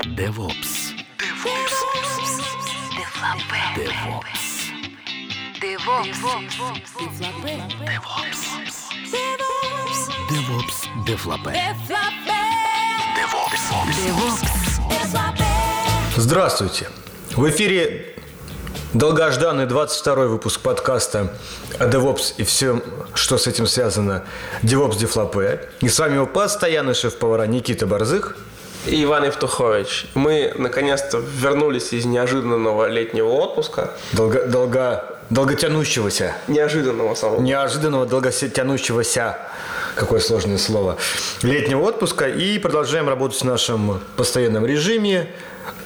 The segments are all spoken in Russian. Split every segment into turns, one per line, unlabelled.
DevOps. DevOps. DevOps. DevOps. Девлапе.
Здравствуйте! В эфире долгожданный 22 выпуск подкаста о DevOps и всем, что с этим связано, DevOps Дефлопе. И с вами его постоянный шеф-повара Никита Борзых.
И Иван Евтухович. Мы наконец-то вернулись из неожиданного летнего отпуска.
Долго, долго, долготянущегося,
Неожиданного самого.
неожиданного, долготянущегося, какое сложное слово, летнего отпуска. И продолжаем работать в нашем постоянном режиме.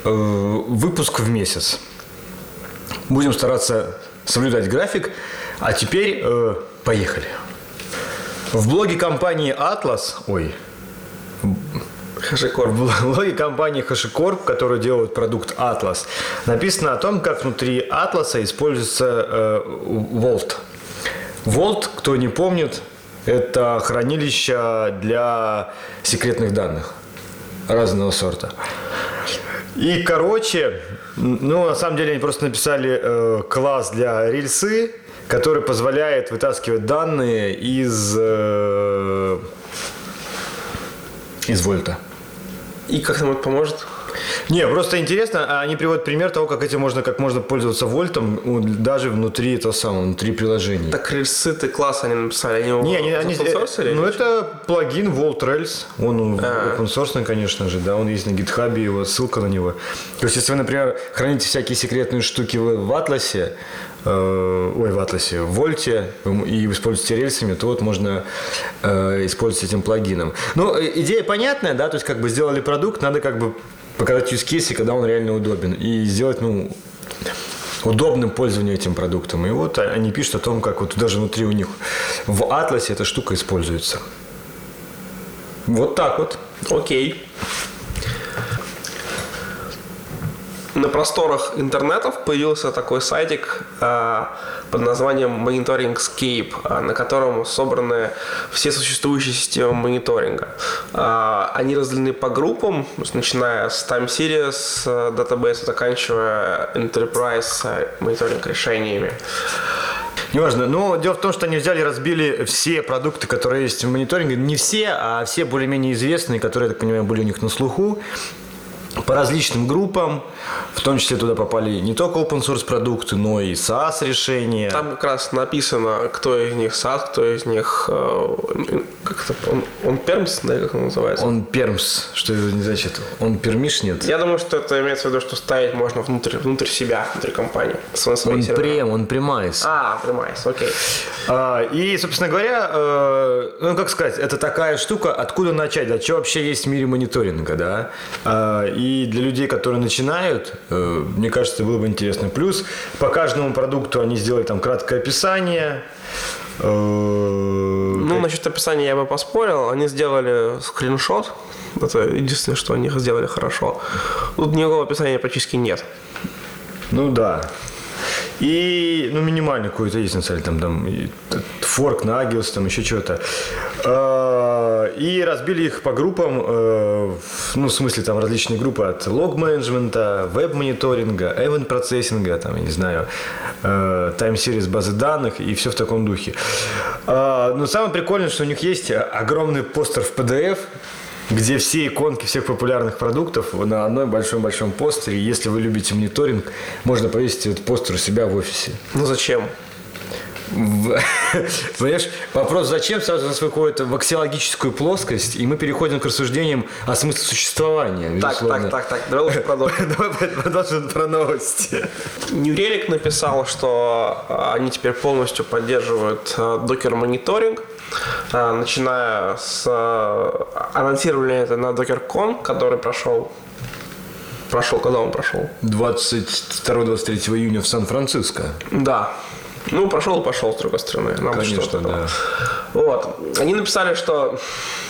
э, выпуск в месяц. Будем стараться соблюдать график. А теперь э, поехали. В блоге компании Atlas, ой,
Хашикор.
в компании HashiCorp, которая делает продукт Atlas, написано о том, как внутри Atlas используется э, Vault. Vault, кто не помнит, это хранилище для секретных данных разного сорта. И, короче, ну, на самом деле они просто написали э, класс для рельсы, который позволяет вытаскивать данные из, э, из вольта.
И как нам это поможет?
Не, просто интересно, а они приводят пример того, как этим можно, как можно пользоваться вольтом ну, даже внутри этого самого, внутри приложений.
Так рельсы ты класс они написали, они
не, они, они,
open-source'или
ну
или
это плагин Volt Rails, он
А.
open source, конечно же, да, он есть на GitHub, его ссылка на него. То есть, если вы, например, храните всякие секретные штуки в, в Атласе, э, ой, в Атласе, в Вольте и используете рельсами, то вот можно э, использовать этим плагином. Ну, э, идея понятная, да, то есть как бы сделали продукт, надо как бы показать use case, когда он реально удобен, и сделать, ну, удобным пользованию этим продуктом. И вот они пишут о том, как вот даже внутри у них в Атласе эта штука используется. Вот так вот.
Окей. На просторах интернетов появился такой сайтик а, под названием Monitoring а, на котором собраны все существующие системы мониторинга. А, они разделены по группам, начиная с Time Series э, database, заканчивая Enterprise э, мониторинг решениями.
Неважно. Но дело в том, что они взяли и разбили все продукты, которые есть в мониторинге. Не все, а все более-менее известные, которые, я так понимаю, были у них на слуху по различным группам, в том числе туда попали не только open source продукты, но и SaaS решения.
Там как раз написано, кто из них SaaS, кто из них э, как это, он, он пермс, да, как он называется?
Он пермс, что это не значит? Он пермиш нет?
Я думаю, что это имеется в виду, что ставить можно внутрь, внутрь себя, внутрь компании.
Он
сервера.
прем, он премайс.
А, прямайс, окей.
А, И, собственно говоря, э, ну, как сказать, это такая штука, откуда начать, да, что вообще есть в мире мониторинга, да, А, и для людей, которые начинают, э, мне кажется, это было бы интересно. Плюс по каждому продукту они сделали там краткое описание, э,
Ну, насчет описания я бы поспорил. Они сделали скриншот. Это единственное, что они сделали хорошо. Тут никакого описания практически нет.
Ну да. И, ну, минимально какой-то есть, на самом деле, там, там форк, нагилс, там еще что-то. А, И разбили их по группам, э, ну, в смысле, там различные группы от лог-менеджмента, веб-мониторинга, event-процессинга, там, я не знаю, э, тайм-сервис базы данных и все в таком духе. Но самое прикольное, что у них есть огромный постер в PDF, где все иконки всех популярных продуктов на одной большом-большом постере. Если вы любите мониторинг, можно повесить этот постер у себя в офисе.
Ну зачем?
Понимаешь, вопрос зачем сразу нас выходит в аксиологическую плоскость, и мы переходим к рассуждениям о смысле существования.
Так, так, так, так. Давай лучше продолжим.
Давай продолжим про новости.
Нью-Релик написал, что а, они теперь полностью поддерживают а, докер-мониторинг, а, начиная с... Анонсировали это на DockerCon, который прошел... Прошел, когда он прошел?
22-23 июня в Сан-Франциско.
Да. Ну, прошел и пошел, с другой стороны. Нам
Конечно,
там.
да.
Вот. Они написали, что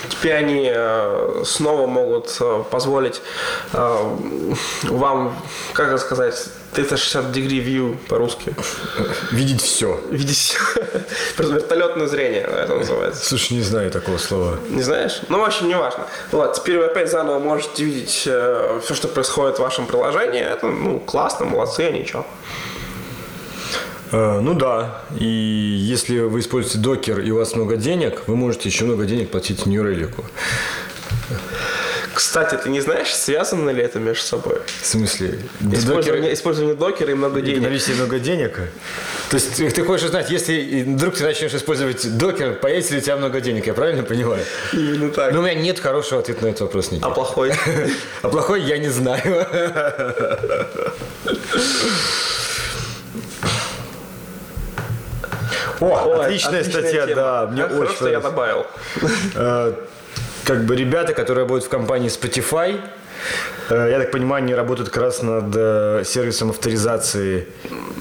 теперь они э, снова могут э, позволить э, вам, как это сказать, 360 degree view по-русски.
Видеть все.
Видеть просто вертолетное зрение, это называется.
Слушай, не знаю такого слова.
Не знаешь? Ну, в общем, не важно. Вот, теперь вы опять заново можете видеть все, что происходит в вашем приложении. Это, ну, классно, молодцы, ничего.
Э, Ну да, и если вы используете докер и у вас много денег, вы можете еще много денег платить New Relic.
Кстати, ты не знаешь, связано ли это между собой?
В смысле?
Использование, использование докера и много
И
денег.
наличие много денег. То есть ты хочешь узнать, если вдруг ты начнешь использовать докер, появится ли у тебя много денег, я правильно понимаю?
Именно так.
Но у меня нет хорошего ответа на этот вопрос, Никита.
а плохой?
А плохой я не знаю. О, отличная, статья, да, мне очень
хорошо, я добавил.
Э, Как бы ребята, которые работают в компании Spotify, э, я так понимаю, они работают как раз над э, сервисом авторизации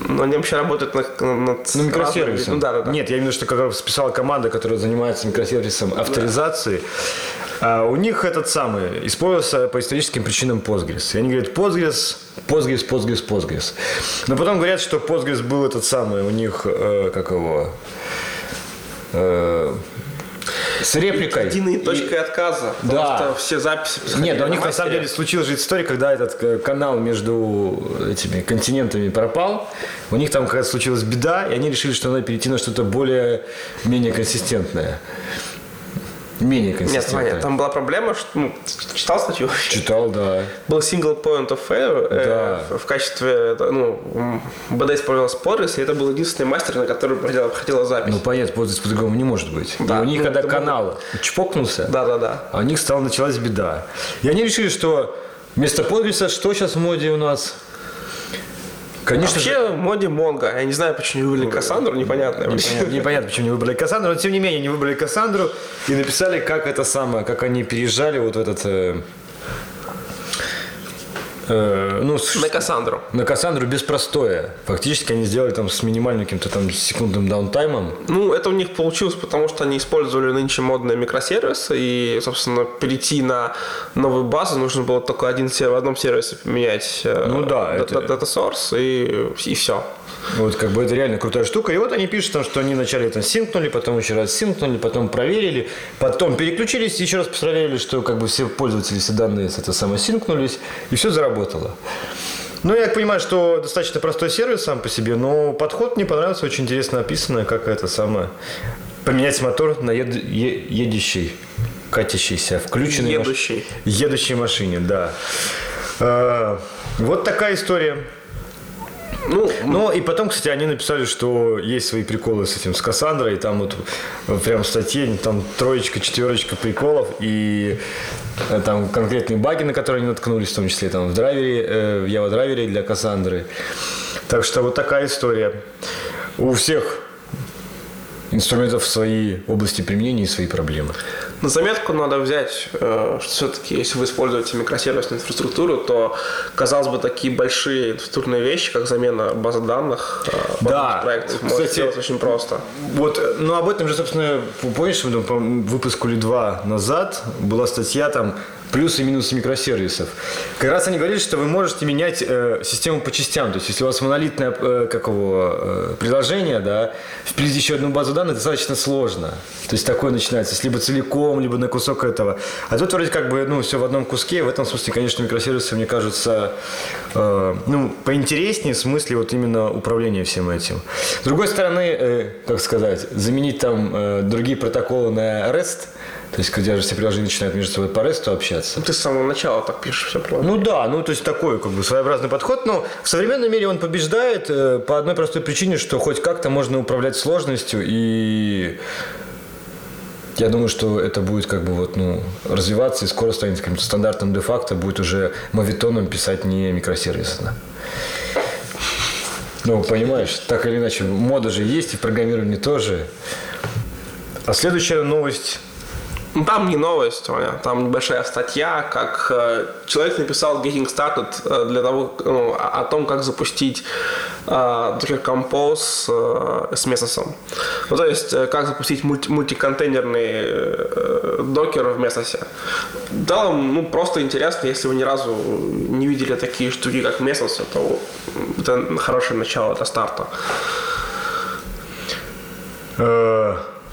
Но они вообще работают над, над
Ну, микросервисом.
Ну, да, да, да.
Нет, я имею в виду, что как раз списала команда, которая занимается микросервисом авторизации. А у них этот самый использовался по историческим причинам Postgres. И они говорят Postgres, Postgres, Postgres, Postgres. Но потом говорят, что Postgres был этот самый, у них, э, как его, э, с репликой.
Единой
И-
точкой отказа.
Да.
Потому что все записи
нет, да у
на
них на самом
мастере.
деле случилась же история, когда этот э, канал между этими континентами пропал. У них там какая-то случилась беда, и они решили, что надо перейти на что-то более менее консистентное. Менее
Нет,
консистентное.
Ваня, там была проблема, что... Ну, читал статью?
Читал, да.
Был single point of failure э,
Да.
в- в качестве, ну, БД использовался Postgres, и это был единственный мастер, на который проходила, проходила запись.
Ну, понятно, пользоваться по-другому не может быть.
Да,
и у них,
ну,
когда канал чпокнулся,
Да-да-да.
а у них стала началась беда. И они решили, что вместо Postgres что сейчас в моде у нас? Конечно же,
Вообще в моде Монго. Я не знаю, почему выбрали Кассандру, непонятно.
Непонятно, непонятно, почему не выбрали Кассандру, но тем не менее не выбрали Кассандру и написали, как это самое, как они переезжали вот в этот... э, ну, с-
На Кассандру.
на Кассандру без простоя. Фактически они сделали там с минимальным каким-то там секундным даунтаймом.
Ну, это у них получилось, потому что они использовали нынче модные микросервисы, и, собственно, перейти на новую базу нужно было только один сервер, в одном сервисе поменять э,
Ну да, это-
data source, и, и все.
Вот как бы это реально крутая штука. И вот они пишут, там, что они вначале это синкнули, потом еще раз синкнули, потом проверили, потом переключились, еще раз проверили, что как бы все пользователи, все данные с это самое синкнулись, и все заработало. Ну, я понимаю, что достаточно простой сервис сам по себе, но подход мне понравился, очень интересно описано, как это самое. Поменять мотор на ед- е- едущей, катящейся, включенной маш-
Едущей.
едущей машине, да. А, Вот такая история.
Ну,
Ну, и потом, кстати, они написали, что есть свои приколы с этим, с Кассандрой, и там вот прям в статье, там троечка, четверочка приколов, и э, там конкретные баги, на которые они наткнулись, в том числе там в драйвере, э, в Java драйвере для Кассандры. Так что вот такая история. У всех инструментов свои области применения и свои проблемы.
На заметку надо взять, э, что все-таки, если вы используете микросервисную инфраструктуру, то, казалось бы, такие большие инфраструктурные вещи, как замена базы данных, э,
Да,
проектов, можно сделать очень просто.
Вот, э, ну об этом же, собственно, помнишь, выпуску или два назад была статья там плюсы и минусы микросервисов. Как раз они говорили, что вы можете менять э, систему по частям. То есть, если у вас монолитное э, как э, приложение, да, впилить еще одну базу данных достаточно сложно. То есть, такое начинается либо целиком, либо на кусок этого. А тут вроде как бы, ну, все в одном куске. В этом смысле, конечно, микросервисы, мне кажется, э, ну, поинтереснее в смысле вот именно управления всем этим. С другой стороны, э, как сказать, заменить там э, другие протоколы на REST, то есть, когда же все приложения начинают между собой по REST общаться.
Ты с самого начала так пишешь все правильно.
Ну да, ну то есть такой как бы своеобразный подход, но в современном мире он побеждает э, по одной простой причине, что хоть как-то можно управлять сложностью и я думаю, что это будет как бы вот, ну, развиваться и скоро станет каким-то стандартом де-факто, будет уже мовитоном писать не микросервисно. Ну, понимаешь, так или иначе, мода же есть, и в программировании тоже. А следующая новость
Ну, там не новость, Ваня, там небольшая статья, как э, человек написал Getting Started э, для того, ну, о том, как запустить э, Docker Compose э, с Mesos. Ну, то есть, э, как запустить мульти- мультиконтейнерный э, докер в Mesos. Да, ну, просто интересно, если вы ни разу не видели такие штуки, как Mesos, то это хорошее начало для старта.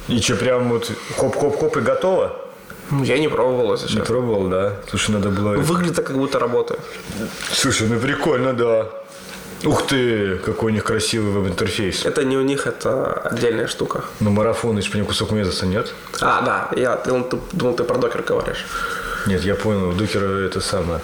И что, прям вот хоп-хоп-хоп и готово?
Ну, Я не пробовал, если
Не
честно.
пробовал, да? Слушай, надо было...
Выглядит так, как будто работает.
Слушай, ну прикольно, да. Ух ты, какой у них красивый веб-интерфейс.
Это не у них, это отдельная штука.
Ну, марафон, по нему кусок месяца нет?
А, да, я думал, ты, думал, ты про докер говоришь.
Нет, я понял, у Докера это самое.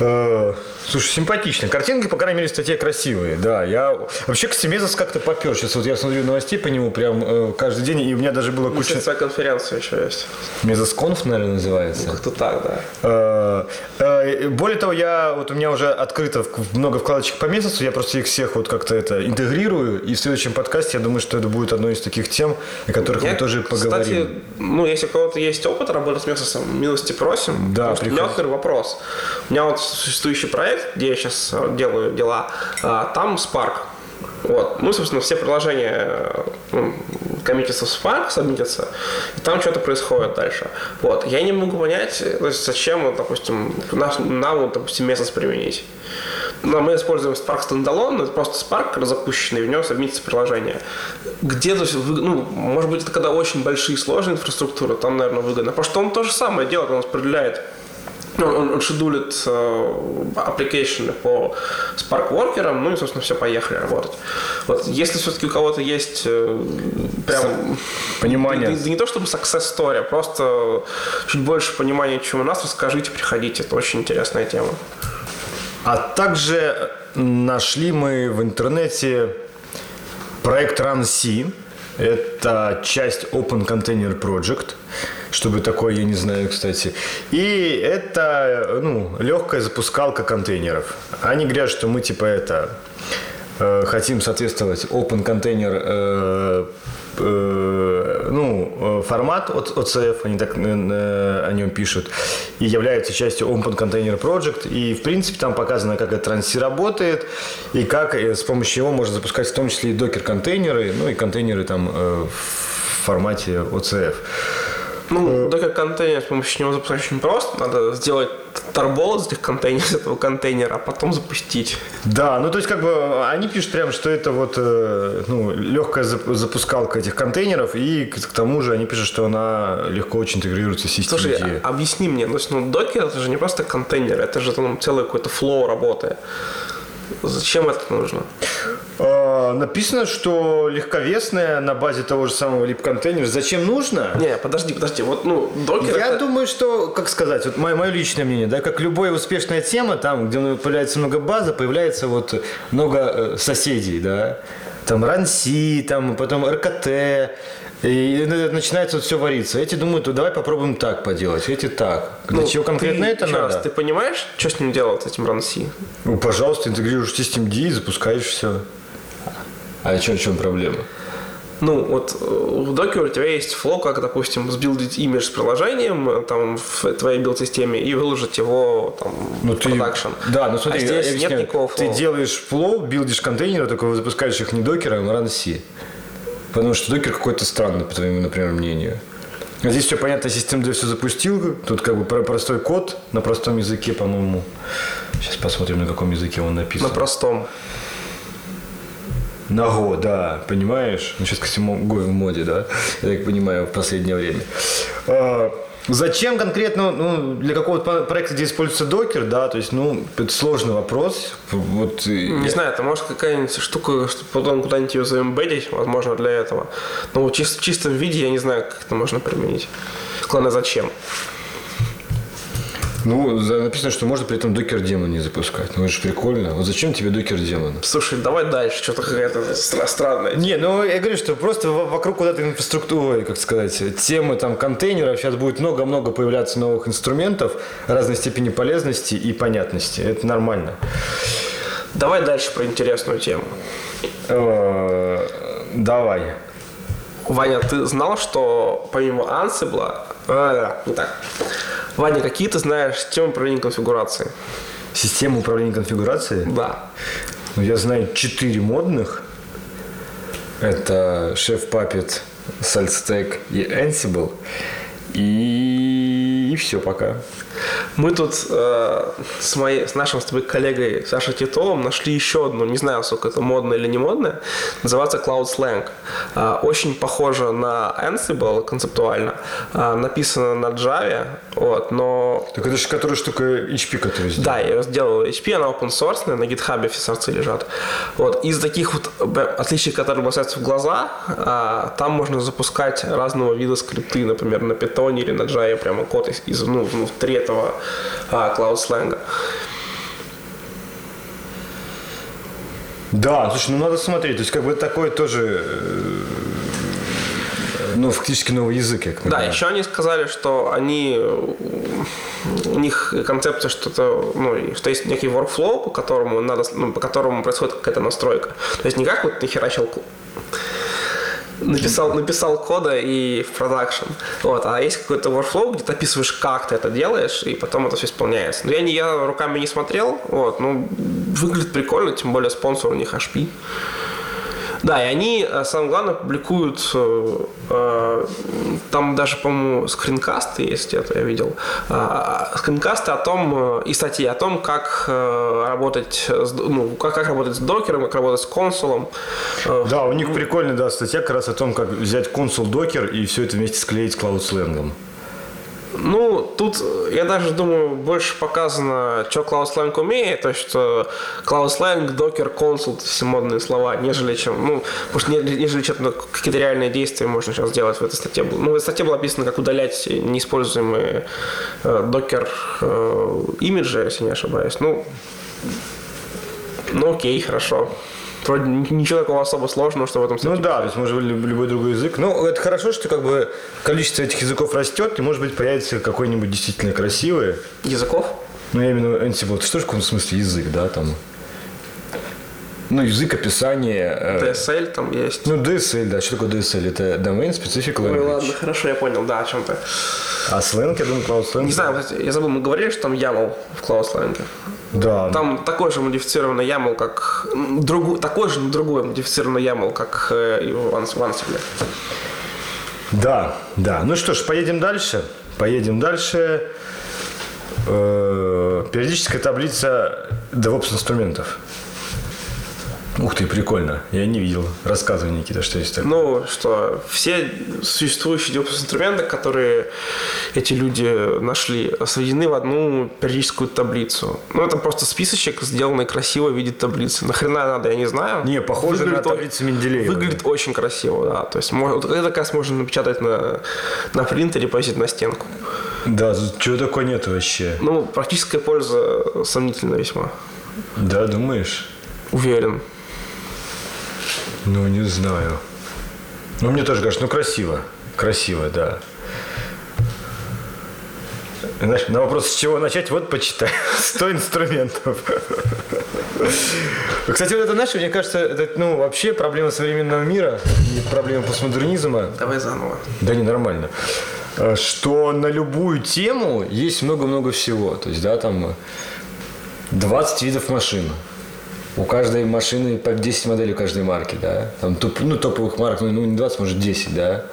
Э, Слушай, симпатично. Картинки, по крайней мере, в статье красивые. Да, я... Вообще, кстати, Мезос как-то попер. Сейчас вот я смотрю новостей по нему прям э, каждый день, и у меня даже было куча...
Своя конференция еще есть.
Мезос Конф, наверное, называется.
Как-то так, да.
Э, э, Более того, я вот у меня уже открыто много вкладочек по месяцу, я просто их всех вот как-то это интегрирую, и в следующем подкасте я думаю, что это будет одной из таких тем, о которых мы
Я,
тоже поговорим.
Кстати, ну, если у кого-то есть опыт работы с Месосом, милости просим.
Да,
первый вопрос. У меня вот существующий проект, где я сейчас делаю дела, а, там Spark. Вот. Ну, собственно, все приложения э, ну, коммитятся в Spark, сабмитятся, и там что-то происходит дальше. Вот. Я не могу понять, э, то есть, зачем, допустим, наш, нам, допустим, Mesos применить. Но мы используем Spark Standalone, это просто Spark запущенный, в него сабмитится приложение. Где, то есть, ну, может быть, это когда очень большие сложные инфраструктуры, там, наверное, выгодно. Потому что он то же самое делает, он распределяет ну, он, он шедулит э, application по Spark Worker, ну и, собственно, все, поехали работать. Вот, если все-таки у кого-то есть э, прям...
Понимание.
Да, да не то чтобы success story, а просто чуть больше понимания, чем у нас, расскажите, приходите. Это очень интересная тема.
А также нашли мы в интернете проект RunC. Это часть Open Container Project. Чтобы такое, я не знаю, кстати. И это, ну, легкая запускалка контейнеров. Они говорят, что мы типа это э, хотим соответствовать Open Container э, э, ну, э, формат от OCF, они так э, о нем пишут, и является частью Open Container Project. И, в принципе, там показано, как это транси работает, и как с помощью его можно запускать в том числе и докер-контейнеры, ну и контейнеры там э, в формате OCF.
Ну, докер контейнер с помощью него запускать очень просто. Надо сделать торбол из этих контейнеров, из этого контейнера, а потом запустить.
Да, ну то есть как бы они пишут прям, что это вот э, ну, легкая зап- запускалка этих контейнеров, и к, тому же они пишут, что она легко очень интегрируется в систему.
Слушай, а- объясни мне, то есть, ну, докер это же не просто контейнер, это же там целый какой-то флоу работы. Зачем это нужно?
А, написано, что легковесная на базе того же самого лип-контейнера. Зачем нужно?
Не, подожди, подожди, вот, ну, докер
Я
это...
думаю, что, как сказать, вот мое, мое личное мнение, да, как любая успешная тема, там, где появляется много базы, появляется вот много э, соседей, да, там RANSI, там потом РКТ, и э, начинается все вариться. Эти думают, ну, давай попробуем так поделать, эти так. Для
Ну,
чего конкретно
ты,
это
еще
надо?
раз, ты понимаешь, что с ним делать, с этим RunC?
Ну, пожалуйста, интегрируешь Systemd и запускаешь все. А чем, в чем проблема?
Ну, вот э, в докере у тебя есть flow, как, допустим, сбилдить имидж с приложением э, там, в твоей билд-системе и выложить его там,
Ну,
в
ты,
production.
да, ну смотри,
а
я
здесь нет
объясняю.
никакого
Ты
флоу.
делаешь флоу, билдишь контейнеры, только запускаешь их не докером, а RunC. Потому что докер какой-то странный, по твоему, например, мнению. А здесь все понятно, systemd все запустил. Тут как бы про- простой код на простом языке, по-моему. Сейчас посмотрим, на каком языке он написан.
На простом.
На Go, да, понимаешь? Ну, сейчас, кстати, Go в моде, да? Я так понимаю, в последнее время. А, Зачем конкретно, ну, для какого-то по- проекта, где используется докер, да, то есть, ну, это сложный вопрос. Вот,
Не
я-
знаю, это может какая-нибудь штука, что потом куда-нибудь ее заэмбедить, возможно, для этого. Но в чис- в чистом виде я не знаю, как это можно применить. Главное, зачем.
Ну, написано, что можно при этом докер демон не запускать. Ну, это же прикольно. Вот зачем тебе докер демон?
Слушай, давай дальше, что-то какая-то стра- странная.
Не, ну я говорю, что просто во- вокруг вот этой инфраструктуры, как сказать, темы там контейнеров, сейчас будет много-много появляться новых инструментов разной степени полезности и понятности. Это нормально.
Давай дальше про интересную тему.
Э, Давай.
Ваня, ты знал, что помимо Ansible А, да, не так. Ваня, какие ты знаешь системы управления конфигурацией?
Система управления конфигурацией?
Да.
Ну, я знаю четыре модных. Это Chef Puppet, SaltStack и Ansible. И, и все пока.
Мы тут э, с, моей, с нашим с тобой коллегой Сашей Титовым нашли еще одну, не знаю, сколько это модно или не модно, называется Cloud Slang. Э, очень похоже на Ansible концептуально, э, написано на Java, вот, но...
Так это же которая штука HP, которую сделал.
Да, я ее сделал HP, она open source, на GitHub все сорцы лежат. Вот, из таких вот б- отличий, которые бросаются в глаза, э, там можно запускать разного вида скрипты, например, на Python или на Java, прямо код из, из ну, внутри этого а, Slang.
Да, слушай, ну надо смотреть. То есть как бы такой тоже, э, ну фактически новый язык, я
Да, еще они сказали, что они у них концепция что-то, ну, что есть некий workflow, по которому надо, ну, по которому происходит какая-то настройка. То есть не как вот ты херачил написал, написал кода и в продакшн. Вот, а есть какой-то workflow, где ты описываешь, как ты это делаешь, и потом это все исполняется. Но я, не, я руками не смотрел, вот, ну, выглядит прикольно, тем более спонсор у них HP. Да, и они, э, самое главное, публикуют, э, э, там даже, по-моему, скринкасты есть, это я видел, скринкасты о том, и статьи о том, как работать, с, ну, как, как работать с докером, как работать с консулом.
Да, у них прикольная да, статья как раз о том, как взять консул докер и все это вместе склеить с Slang.
Ну, тут, я даже думаю, больше показано, что Cloud Slang умеет, то что Cloud Slang, Docker, Consult, все модные слова, нежели чем, ну, может, не- нежели чем ну, какие-то реальные действия можно сейчас сделать в этой статье. Ну, в этой статье было описано, как удалять неиспользуемые э, Docker э, имиджи, если не ошибаюсь. Ну, ну окей, хорошо. Вроде ничего такого особо сложного, что в этом
Ну да, то есть может быть люб- любой другой язык. Ну, это хорошо, что как бы количество этих языков растет, и может быть появится какой-нибудь действительно красивый.
Языков?
Ну, я именно Ansible, это что же в каком смысле язык, да, там? Ну, язык описания. э,
DSL там есть.
Ну, DSL, да. Что такое DSL? Это Domain Specific Language.
Ой, ладно, хорошо, я понял, да, о чем ты.
А сленг, я думаю, Cloud Slang.
Не знаю, я забыл, мы говорили, что там YAML в Cloud Slang.
Да.
Там такой же модифицированный YAML, как... Другу, такой же, но другой модифицированный YAML, как э, Ansible.
Да, да. Ну что ж, поедем дальше. Поедем дальше. Э, Периодическая таблица DevOps инструментов. Ух ты, прикольно. Я не видел. Рассказывай, Никита, что есть такое.
Ну, что все существующие DevOps-инструменты, которые эти люди нашли, сведены в одну периодическую таблицу. Ну, это просто списочек, сделанный красиво в виде таблицы. Нахрена надо, я не знаю.
Не, похоже на
Выглядит о-
таблицу Менделеева.
Выглядит очень красиво, да. То есть, вот это как раз можно напечатать на, на принтере, повесить на стенку.
Да, чего такого нет вообще.
Ну, практическая польза сомнительна весьма.
Да, думаешь?
Уверен.
Ну, не знаю. Ну, мне тоже кажется, ну, красиво. Красиво, да. Знаешь, на вопрос, с чего начать, вот почитай. 100 инструментов. Кстати, вот это, знаешь, мне кажется, это, ну, вообще проблема современного мира и проблема постмодернизма.
Давай заново.
Да не, нормально. Э, Что на любую тему есть много-много всего. То есть, да, там 20 видов машин. У каждой машины по 10 моделей у каждой марки, да. Там топ, ну, топовых марок, ну, не 20, может, 10, да.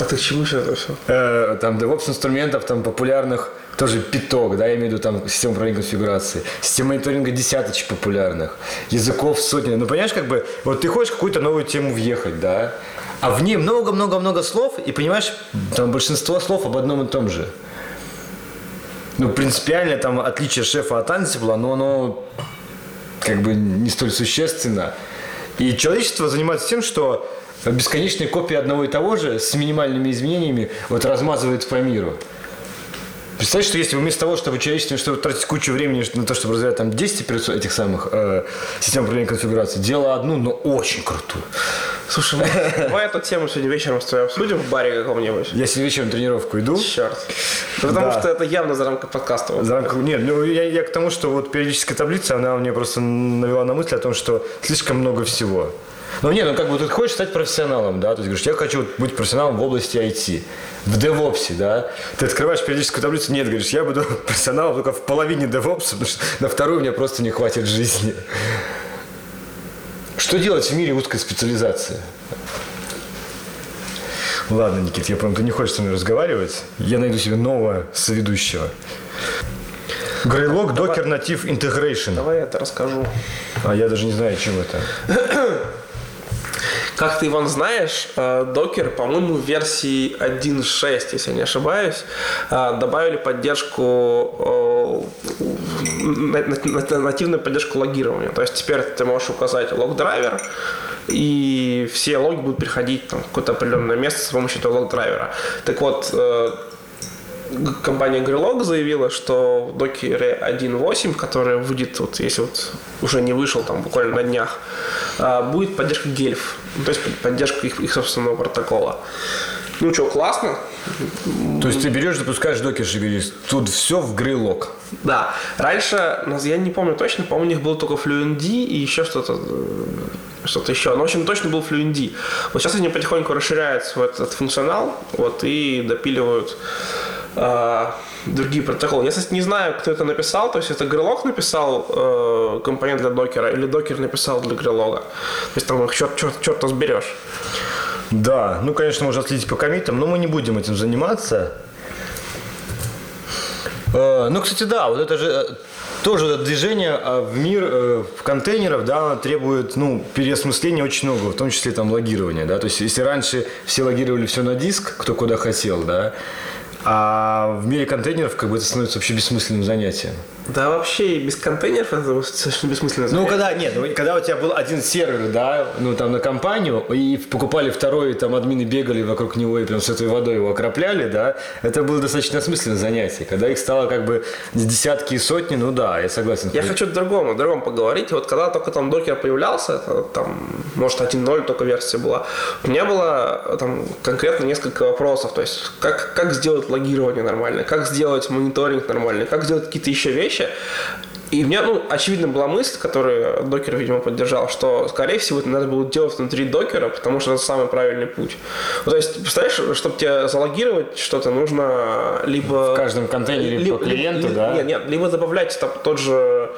А ты к чему все это все?
Э, там DevOps инструментов, там популярных, тоже пяток, да, я имею в виду там систему управления конфигурации, система мониторинга десяточек популярных, языков сотни. Ну, понимаешь, как бы, вот ты хочешь какую-то новую тему въехать, да, а в ней много-много-много слов, и понимаешь, там большинство слов об одном и том же. Ну, принципиально там отличие шефа от Ansible, но оно как бы не столь существенно. И человечество занимается тем, что бесконечные копии одного и того же с минимальными изменениями вот размазывает по миру. Представь, что если вместо того, чтобы человечество чтобы тратить кучу времени на то, чтобы развивать там 10 операцион- этих самых э, систем управления конфигурацией, дело одну, но очень крутую.
Слушай, мы- эту тему сегодня вечером с тобой обсудим в баре каком-нибудь.
Я сегодня вечером тренировку иду.
Черт. Да потому
Да.
что это явно за рамкой подкаста. вот.
За рамку- Нет, ну я, я к тому, что вот периодическая таблица, она мне просто навела на мысль о том, что слишком много всего. Ну, не, ну как бы ты хочешь стать профессионалом, да, то есть говоришь, я хочу быть профессионалом в области IT, в DevOps, да. Ты открываешь периодическую таблицу, нет, говоришь, я буду профессионалом только в половине DevOps, потому что на вторую мне просто не хватит жизни. Что делать в мире узкой специализации? Ладно, Никит, я понял, ты не хочешь со мной разговаривать. Я найду себе нового соведущего. Greylog Docker Native Integration.
Давай я это расскажу.
А я даже не знаю, чем это.
Как ты, Иван, знаешь, э, Docker, по-моему, в версии 1.6, если я не ошибаюсь, э, добавили поддержку, э, на- на- на- нативную поддержку логирования. То есть теперь ты можешь указать лог-драйвер, и все логи будут переходить там, в какое-то определенное место с помощью этого лог-драйвера. Так вот, компания Greylog заявила, что в докере 1.8, который выйдет, вот, если вот уже не вышел там буквально на днях, а, будет поддержка гельф, ну, то есть под- поддержка их, их собственного протокола. Ну что, классно?
То есть ты берешь, запускаешь докер говоришь, тут все в Greylog.
Да. Раньше, ну, я не помню точно, по-моему, у них был только FluentD и еще что-то э, что-то еще. Но, в общем, точно был FluentD. Вот сейчас они потихоньку расширяют свой этот функционал вот, и допиливают а, другие протоколы. Я, кстати, не знаю, кто это написал. То есть это Greylog написал э, компонент для докера или докер написал для Greylog. То есть там их черт, черт, черт разберешь.
Да, ну, конечно, можно следить по комитам, но мы не будем этим заниматься. Э, Ну, кстати, да, вот это же э, тоже движение а, в мир э, в контейнеров, да, требует, ну, переосмысления очень много, в том числе там логирования, да, то есть если раньше все логировали все на диск, кто куда хотел, да, а в мире контейнеров как бы это становится вообще бессмысленным занятием.
Да вообще и без контейнеров это совершенно бессмысленно.
Ну, когда, нет, ну, когда у тебя был один сервер, да, ну, там, на компанию, и покупали второй, там, админы бегали вокруг него и прям с этой водой его окропляли, да, это было достаточно осмысленное занятие. Когда их стало, как бы, десятки и сотни, ну, да, я согласен.
Я хочу о другом, о другом поговорить. Вот когда только там докер появлялся, это, там, может, 1.0 только версия была, у меня было там конкретно несколько вопросов. То есть, как, как сделать логирование нормально, как сделать мониторинг нормально, как сделать какие-то еще вещи. И у меня, ну, очевидно, была мысль, которую докер, видимо, поддержал, что, скорее всего, это надо было делать внутри докера, потому что это самый правильный путь. Ну, то есть, представляешь, чтобы тебе залогировать что-то, нужно либо...
В каждом контейнере
Ли-
по клиенту,
ли-
да?
Нет, нет, либо добавлять там тот же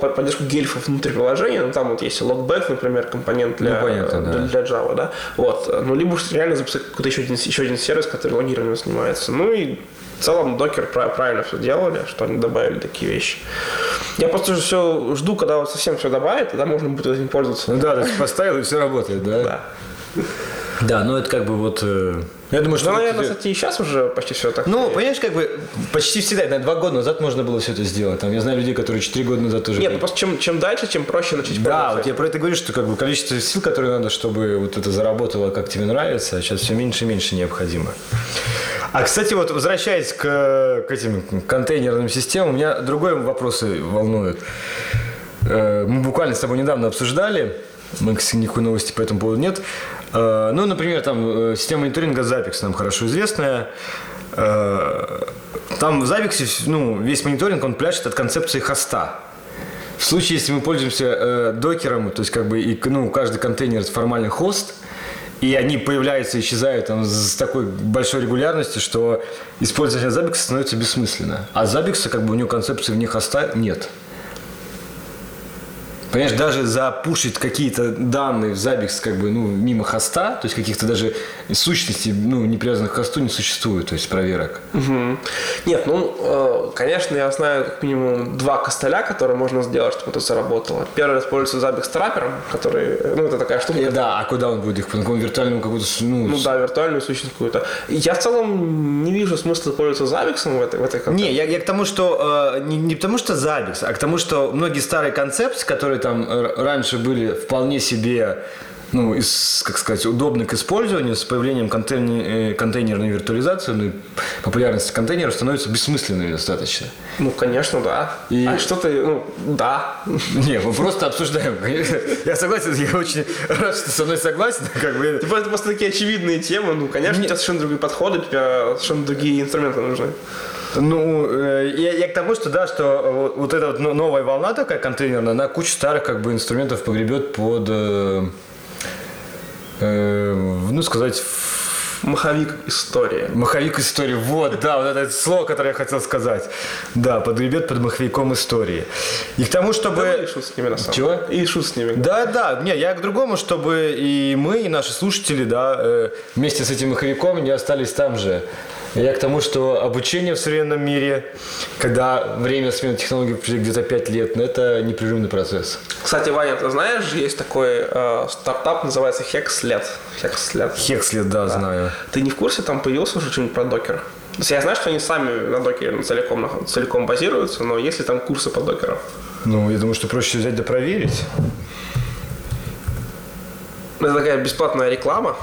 под- поддержку гельфов внутри приложения, ну там вот есть логбэк, например, компонент для,
Ну, понятно, да.
для, для Java, да, вот, ну либо уж реально записать какой-то еще один, еще один сервис, который логированием занимается, ну и в целом докер пра- правильно все делали, что они добавили такие вещи. Я просто все жду, когда вот совсем все добавят, тогда можно будет этим пользоваться.
Ну, да, то есть поставил, и все работает, да?
Да.
Да, ну, это как бы вот... э, Я думаю, что...
Ну, наверное,
эти-
кстати, и сейчас уже почти все так.
Ну, понимаешь, как бы почти всегда, на два года назад можно было все это сделать. Там, я знаю людей, которые четыре года назад тоже...
Нет, ну просто чем, чем дальше, тем проще начать
Да, вот я про это говорю, что как бы количество сил, которые надо, чтобы вот это заработало, как тебе нравится, сейчас все меньше и меньше необходимо. А, кстати, вот возвращаясь к, к этим контейнерным системам, меня другой вопрос волнует. Э, Мы буквально с тобой недавно обсуждали, мы, кстати, никакой новости по этому поводу нет. Э, Ну, например, там э, система мониторинга Zabbix нам хорошо известная. Э, Там в Zabbix, ну, весь мониторинг, он пляшет от концепции хоста. В случае, если мы пользуемся э, докером, то есть как бы и, ну, каждый контейнер это формальный хост, и они появляются и исчезают там, с такой большой регулярностью, что использование Zabbix становится бессмысленно. А Zabbix, как бы у него концепции вне хоста нет. Понимаешь, даже запушить какие-то данные в Zabbix как бы, ну, мимо хоста, то есть каких-то даже сущностей, ну, не привязанных к хосту не существует, то есть проверок.
Мгм. Нет, ну, э, конечно, я знаю как минимум два костыля, которые можно сделать, чтобы это заработало. Первый используется Zabbix траппером, который, ну, это такая штука,
И да, а куда он будет их? По какому виртуальному какому-то, ну,
ну да, виртуальную сущность какую-то. Я в целом не вижу смысла пользоваться Zabbix в этой, в этой концепции.
Не, я, я к тому, что э, не, не потому что Zabbix, а к тому, что многие старые концепции, которые там э, раньше были вполне себе, ну, из, как сказать, удобны к использованию, с появлением контейнер- э, контейнерной виртуализации, ну, и популярности контейнеров становятся бессмысленными достаточно.
Ну, конечно, да.
И-
А что ты, ну, да.
Не, мы просто обсуждаем. Я согласен, я очень рад, что ты со мной согласен. Как бы,
Типа это просто такие очевидные темы. Ну, конечно, у тебя совершенно другие подходы, у тебя совершенно другие инструменты нужны.
Ну, э, я, я к тому, что да, что вот, эта вот но- новая волна такая контейнерная, она кучу старых как бы инструментов погребет под, э, э, ну сказать,
Маховик истории.
маховик истории. Вот, да, вот это слово, которое я хотел сказать. Да, подгребет под маховиком истории. И к тому, чтобы...
Да, и шут с ними на самом
Чего?
И шут с ними.
Да, да, не, я к другому, чтобы и мы, и наши слушатели, да, э, вместе с этим маховиком не остались там же. Я к тому, что обучение в современном мире, когда время смены технологий где-то 5 лет, ну, это непрерывный процесс.
Кстати, Ваня, ты знаешь, есть такой э, стартап, называется Hexlet. Hexlet.
Хекслет, да, знаю.
Ты не в курсе, там появился уже что-нибудь про докер? То есть я знаю, что они сами на докере целиком, целиком базируются, но есть ли там курсы по докеру?
Ну, я думаю, что проще взять да проверить.
Это такая бесплатная реклама.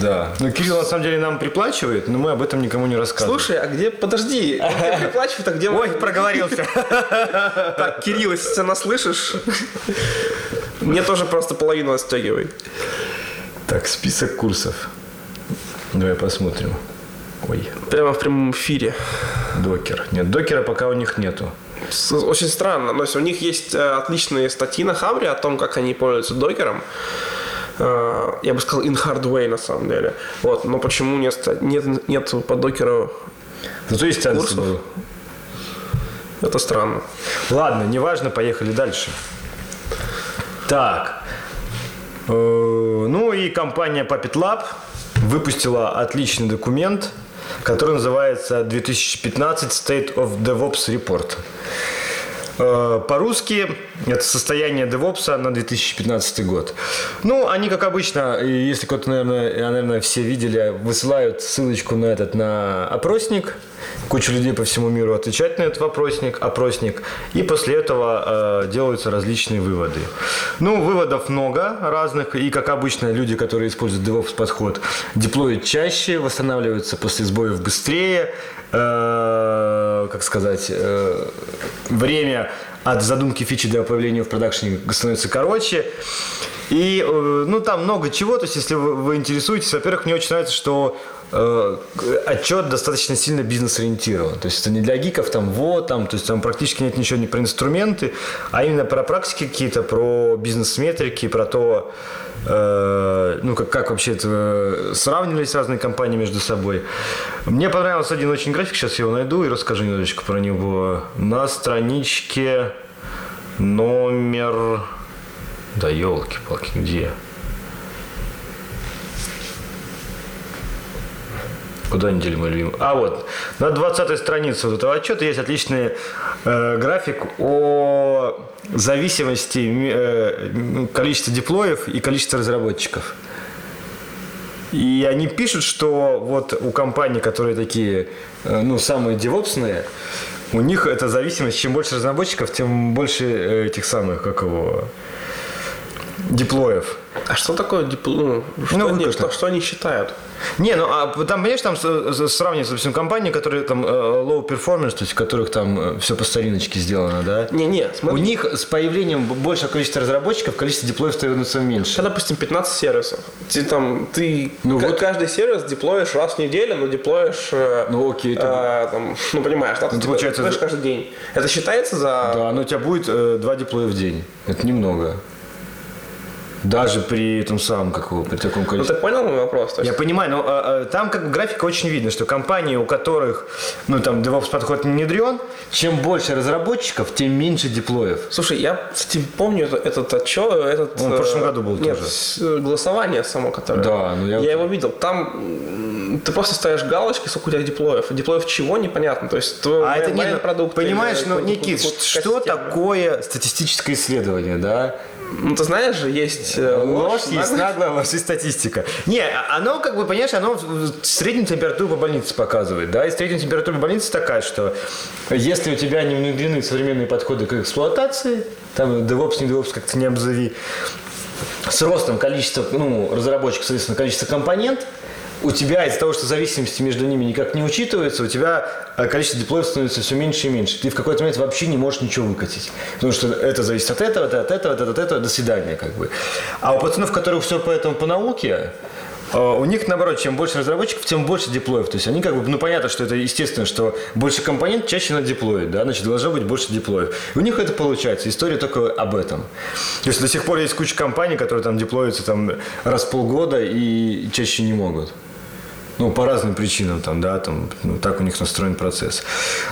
Да. Ну, Кирилл на самом деле нам приплачивает, но мы об этом никому не рассказываем.
Слушай, а где, подожди, где приплачивают, а где...
Ой, проговорился.
Так, Кирилл, если ты нас слышишь, мне тоже просто половину отстегивай.
Так, список курсов. Давай посмотрим. Ой,
Прямо в прямом эфире.
докер. Нет, докера пока у них нету.
Очень странно. То есть у них есть э, отличные статьи на Хабре о том, как они пользуются докером. Э, Я бы сказал, in hard way на самом деле. Вот. Но почему нет, нет, нет по докеру?
Зато есть
Курсов?
было.
Это странно.
Ладно, неважно, поехали дальше. Так. Э, Ну и компания Puppet Lab выпустила отличный документ, который называется 2015 State of DevOps Report. Э, По-русски это состояние DevOps на 2015 год. Ну, они, как обычно, если кто-то, наверное, наверное, все видели, высылают ссылочку на этот, на опросник. Куча людей по всему миру отвечает на этот вопросник, опросник. И после этого э, делаются различные выводы. Ну, выводов много разных. И, как обычно, люди, которые используют DevOps подход, деплоят чаще, восстанавливаются после сбоев быстрее. Э, как сказать, э, время от задумки фичи до появления в продакшене становится короче. И, э, ну, там много чего. То есть, если вы, вы интересуетесь, во-первых, мне очень нравится, что э, отчет достаточно сильно бизнес-ориентирован. То есть, это не для гиков, там, вот, там, то есть, там практически нет ничего не про инструменты, а именно про практики какие-то, про бизнес-метрики, про то, э, ну, как, как вообще это э, сравнивались разные компании между собой. Мне понравился один очень график, сейчас я его найду и расскажу немножечко про него. На страничке номер... Да елки-палки, где? Куда недели мой любимый? А вот, на 20 странице вот этого отчета есть отличный э, график о зависимости э, количества деплоев и количества разработчиков. И они пишут, что вот у компаний, которые такие, э, ну, самые девопсные, у них эта зависимость, чем больше разработчиков, тем больше э, этих самых, как его, деплоев.
А что такое диплом? Что,
Ну,
они, что, что они считают?
Не, ну а там, понимаешь, там с- с- сравниваются, допустим, компании, которые там э, low performance, то есть у которых там все по стариночке сделано, да?
Не-не,
У
смотри.
них с появлением большего количества разработчиков количество деплоев становится меньше.
Да, допустим, 15 сервисов. Ты там, ты
Ну вот.
каждый сервис деплоишь раз в неделю, но деплоишь... э,
Ну, окей, это-
э, там, ну, понимаешь, да? Ты
Это получается
каждый день. Это считается за...
Да, но у тебя будет э, два деплоя в день. Это немного. Даже при этом самом, как его, при таком
Ну,
количестве.
ты понял мой вопрос? То
Я
есть,
понимаю, но а, а, там как бы графика очень видно, что компании, у которых, ну там DevOps подход не внедрен, чем больше разработчиков, тем меньше деплоев.
Слушай, я, помню этот, отчет, этот...
Он в прошлом
э,
году был
нет,
тоже.
э, голосование само, которое...
Да, ну я-
Я его видел. Там ты просто ставишь галочки, сколько у тебя деплоев. Деплоев чего, непонятно. То есть твой
А это не, ну,
продукт
понимаешь, ну, Никит, что такое статистическое исследование, да?
Ну, ты знаешь же, есть э,
Ложь,
ложь,
есть
наглость.
наглая ложь и статистика. Не, а- оно, как бы, понимаешь, оно среднюю температуру по больнице показывает, да, и средняя температура по больнице такая, что если у тебя не внедрены современные подходы к эксплуатации, там DevOps, не DevOps, как-то не обзови, с ростом количества, ну, разработчиков, соответственно, количество компонент, у тебя из-за того, что зависимости между ними никак не учитываются, у тебя э, количество деплоев становится все меньше и меньше. Ты в какой-то момент вообще не можешь ничего выкатить. Потому что это зависит от этого, это от этого, это от этого, до свидания, как бы. А у пацанов, у которых все поэтому по науке, А, У них, наоборот, чем больше разработчиков, тем больше диплоев. То есть они как бы, ну понятно, что это естественно, что больше компонент чаще надо деплоить, да, значит, должно быть больше диплоев. И у них это получается. История только об этом. То есть до сих пор есть куча компаний, которые там деплоятся там раз в полгода и чаще не могут. Ну, по разным причинам, там, да, там, ну, так у них настроен процесс.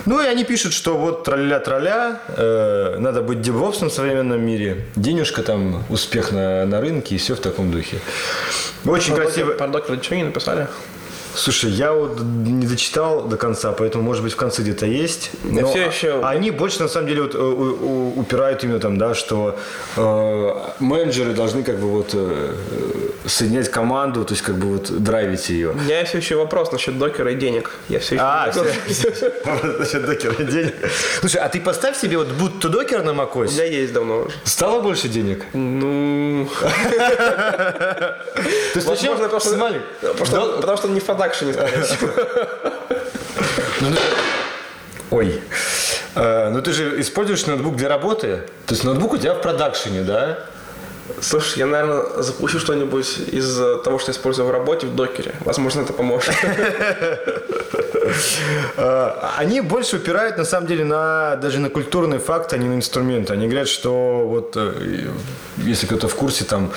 Ну, и они пишут, что вот траля-траля, э, надо быть девопсом в современном мире, денежка там, успех на, на рынке и все в таком духе. Очень красиво.
Про докера ничего не написали?
Слушай, я вот не дочитал до конца, поэтому, может быть, в конце где-то есть. Но
всё ещё-
а- Они больше, на самом деле, вот, э, у- у- упирают именно там, да, что э, менеджеры должны как бы вот э, соединять команду, то есть как бы вот драйвить ее.
У меня все еще вопрос насчет докера и денег. Я все еще
А, все. Насчет докера денег. Слушай, а ты поставь себе вот будто докер на
У
macOS.
меня есть давно уже.
Стало больше денег?
Ну,
То есть зачем?
потому что, не в продакшене, скорее всего.
Ну, ну, Ой. Э, ну ты же используешь ноутбук для работы. То есть ноутбук у тебя в продакшене, да?
Слушай, я, наверное, запущу что-нибудь из того, что я использую в работе в докере. Возможно, это поможет.
Э, Они больше упирают, на самом деле, на даже на культурный факт, а не на инструменты. Они говорят, что вот, э, если кто-то в курсе, там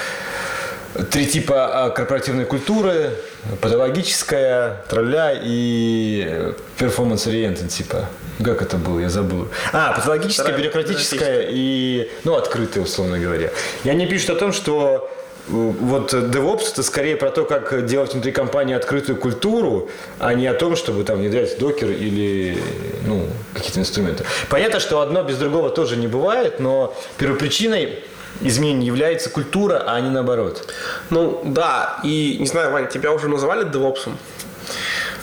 три типа а, корпоративной культуры, патологическая, rule- и performance-oriented, типа. Как это было, я забыл. А, патологическая,
Вторая,
бюрократическая и, ну, открытая, условно говоря. И они пишут о том, что э, вот DevOps это скорее про то, как делать внутри компании открытую культуру, а не о том, чтобы там внедрять докер или ну, какие-то инструменты. Понятно, что одно без другого тоже не бывает, но первопричиной изменений является культура, а не наоборот.
Ну, да, и, не знаю, Ваня, тебя уже называли девопсом?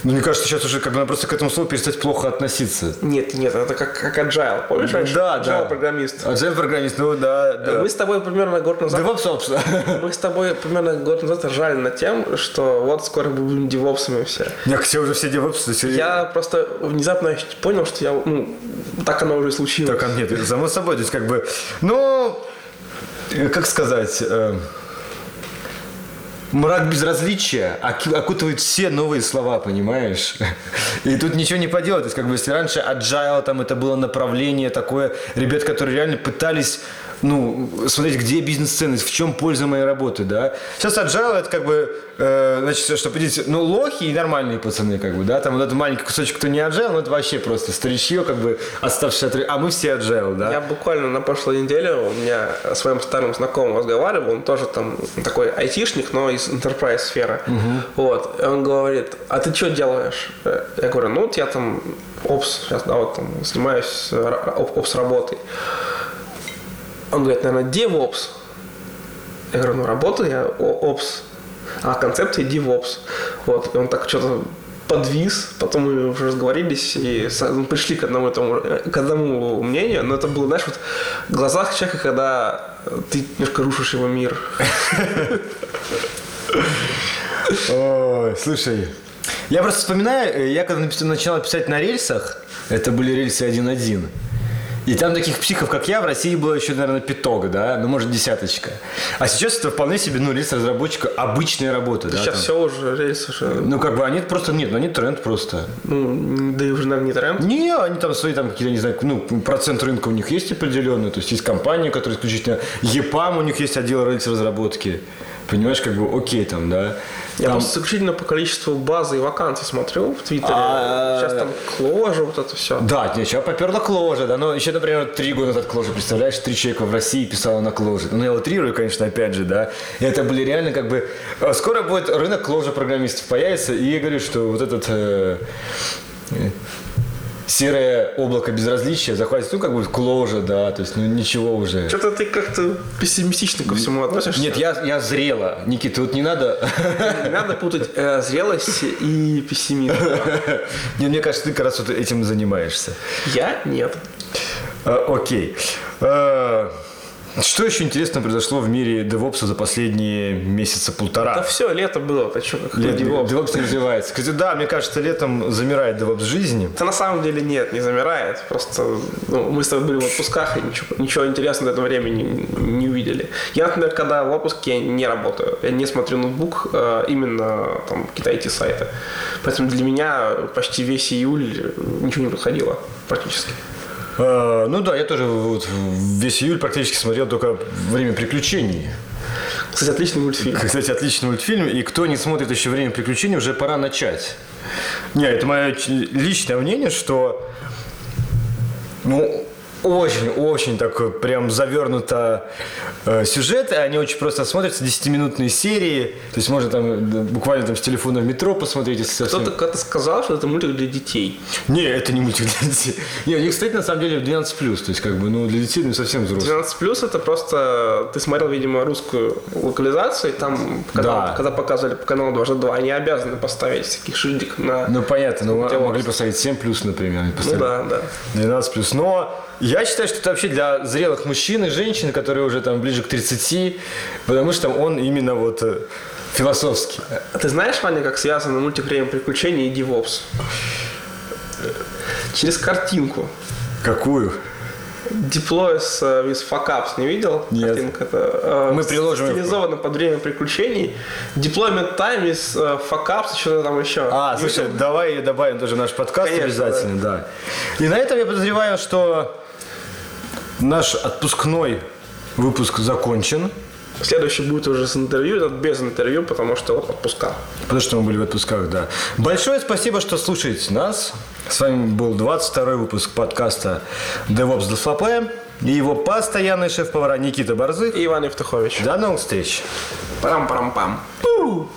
Ну, мне кажется, сейчас уже как бы надо просто к этому слову перестать плохо относиться.
Нет, нет, это как, как agile. Помнишь раньше?
Да,
agile
да.
программист.
Agile программист, ну да, да.
Мы с тобой примерно год назад...
DevOps, собственно.
Мы с тобой примерно год назад ржали над тем, что вот скоро мы будем девопсами все.
Я все уже все то есть
Я просто внезапно понял, что я, ну, так оно уже и случилось.
Так, а нет, само собой, то есть как бы, ну, как сказать, э, мрак безразличия окутывает все новые слова, понимаешь? И тут ничего не поделать, то есть как бы если раньше agile, там это было направление такое, ребят, которые реально пытались ну, смотреть, где бизнес-ценность, в чем польза моей работы, да. Сейчас agile это как бы, э, значит, что поделить, ну, лохи и нормальные пацаны, как бы, да, там вот этот маленький кусочек, кто не agile, ну, это вообще просто старичье, как бы, оставшие от... А мы все agile, да.
Я буквально на прошлой неделе у меня с своим старым знакомым разговаривал, он тоже там такой айтишник, но из enterprise сферы. Вот. И он говорит, а ты что делаешь? Я говорю, ну вот я там опс, сейчас, да, вот там занимаюсь э, опс работой. Он говорит, наверное, DevOps. Я говорю, ну работаю я опс, а концепция DevOps. Вот. И он так что-то подвис, потом мы уже разговорились и ну, пришли к одному, этому, э, к одному мнению, но это было, знаешь, вот в глазах человека, когда ты немножко рушишь его мир.
Ой, слушай, я просто вспоминаю, э, я когда начинал писать на рельсах, это были рельсы 1.1, и там таких психов, как я, в России было еще, наверное, пяток, да, ну, может, десяточка. А сейчас это вполне себе, ну, рельс разработчика обычная работа, да.
Сейчас
там.
все уже рельсы уже,
Ну, как бы они просто, нет, ну, они тренд просто.
ну, да и уже, наверное, не тренд.
Не, они там свои, там какие-то, не знаю, ну, процент рынка у них есть определенный, то есть есть компании, которые исключительно EPAM, у них есть отдел рельс разработки. Понимаешь, как бы окей там, да.
Я
Там-
просто исключительно по количеству базы и вакансий смотрю в Твиттере.
А-
Сейчас там кложа, вот это все.
Да, не, сейчас поперла Кложа, да, но еще, например, три года назад Кложа, представляешь, три человека в России писало на Кложе. Ну, я утрирую, конечно, опять же, да. И это были реально как бы... э, Скоро будет рынок Кложа программистов появится, и я говорю, что вот этот... э, э, серое облако безразличия захватит, ну, как бы Кложа, да, то есть, ну, ничего уже.
Что-то ты как-то пессимистично ко всему относишься.
Нет, я, я зрела. Никита, тут не надо...
Не надо путать э, зрелость и пессимизм.
Нет, мне кажется, ты как раз вот этим занимаешься.
Я нет.
А, Окей. А, Что еще интересно произошло в мире DevOps за последние месяца полтора?
Да все, лето было, ты что, как
Лет-
DevOps.
DevOps не развивается. Кстати, да, мне кажется, летом замирает DevOps жизни.
Это на самом деле нет, не замирает. Просто ну, мы с тобой были в отпусках и ничего, ничего интересного до этого времени не, не увидели. Я, например, когда в отпуске я не работаю, я не смотрю ноутбук, э, именно там какие-то IT-сайты. Поэтому для меня почти весь июль ничего не происходило практически.
Э, ну да, я тоже вот весь июль практически смотрел только «Время приключений».
Кстати, отличный мультфильм.
Кстати, отличный мультфильм. И кто не смотрит еще «Время приключений», уже пора начать. Не, это мое личное мнение, что ну, очень-очень такой прям завернуто э, сюжет, и они очень просто смотрятся, 10-минутные серии, то есть можно там буквально там с телефона в метро посмотреть, если совсем...
Кто-то когда сказал, что это мультик для детей.
Не, это не мультик для детей. Не, у них, кстати, на самом деле 12+, то есть как бы, ну, для детей, ну, совсем взрослых.
12 плюс это просто ты смотрел, видимо, русскую локализацию, и там, когда,
Да.
когда показывали по каналу дважды два, они обязаны поставить всякий шильдик на.
Ну, понятно, ну,
Хотя
могли поставить 7+, например.
Ну да, да.
12 плюс. Но я считаю, что это вообще для зрелых мужчин и женщин, которые уже там ближе к 30, потому что он именно вот э, философский.
А ты знаешь, Ваня, как связаны мультик «Время приключений» и DevOps? Через картинку.
Какую?
Deploy с э, with fuck ups не видел?
Нет.
Картинка это, э,
Мы приложим.
Стилизовано под время приключений. Deployment time is э, fuck ups, что-то там еще.
А, слушай,
видел?
давай ее добавим тоже в наш подкаст
Конечно,
обязательно, да. И на этом я подозреваю, что наш отпускной выпуск закончен,
Следующий будет уже с интервью, этот без интервью, потому что вот отпуска.
потому что мы были в отпусках, да. Большое спасибо, что слушаете нас. С вами был 22 выпуск подкаста DevOps DFLP и его постоянный шеф-повара Никита Борзых.
И Иван Евтухович.
До новых встреч.
Парам-парам-пам.
Пу,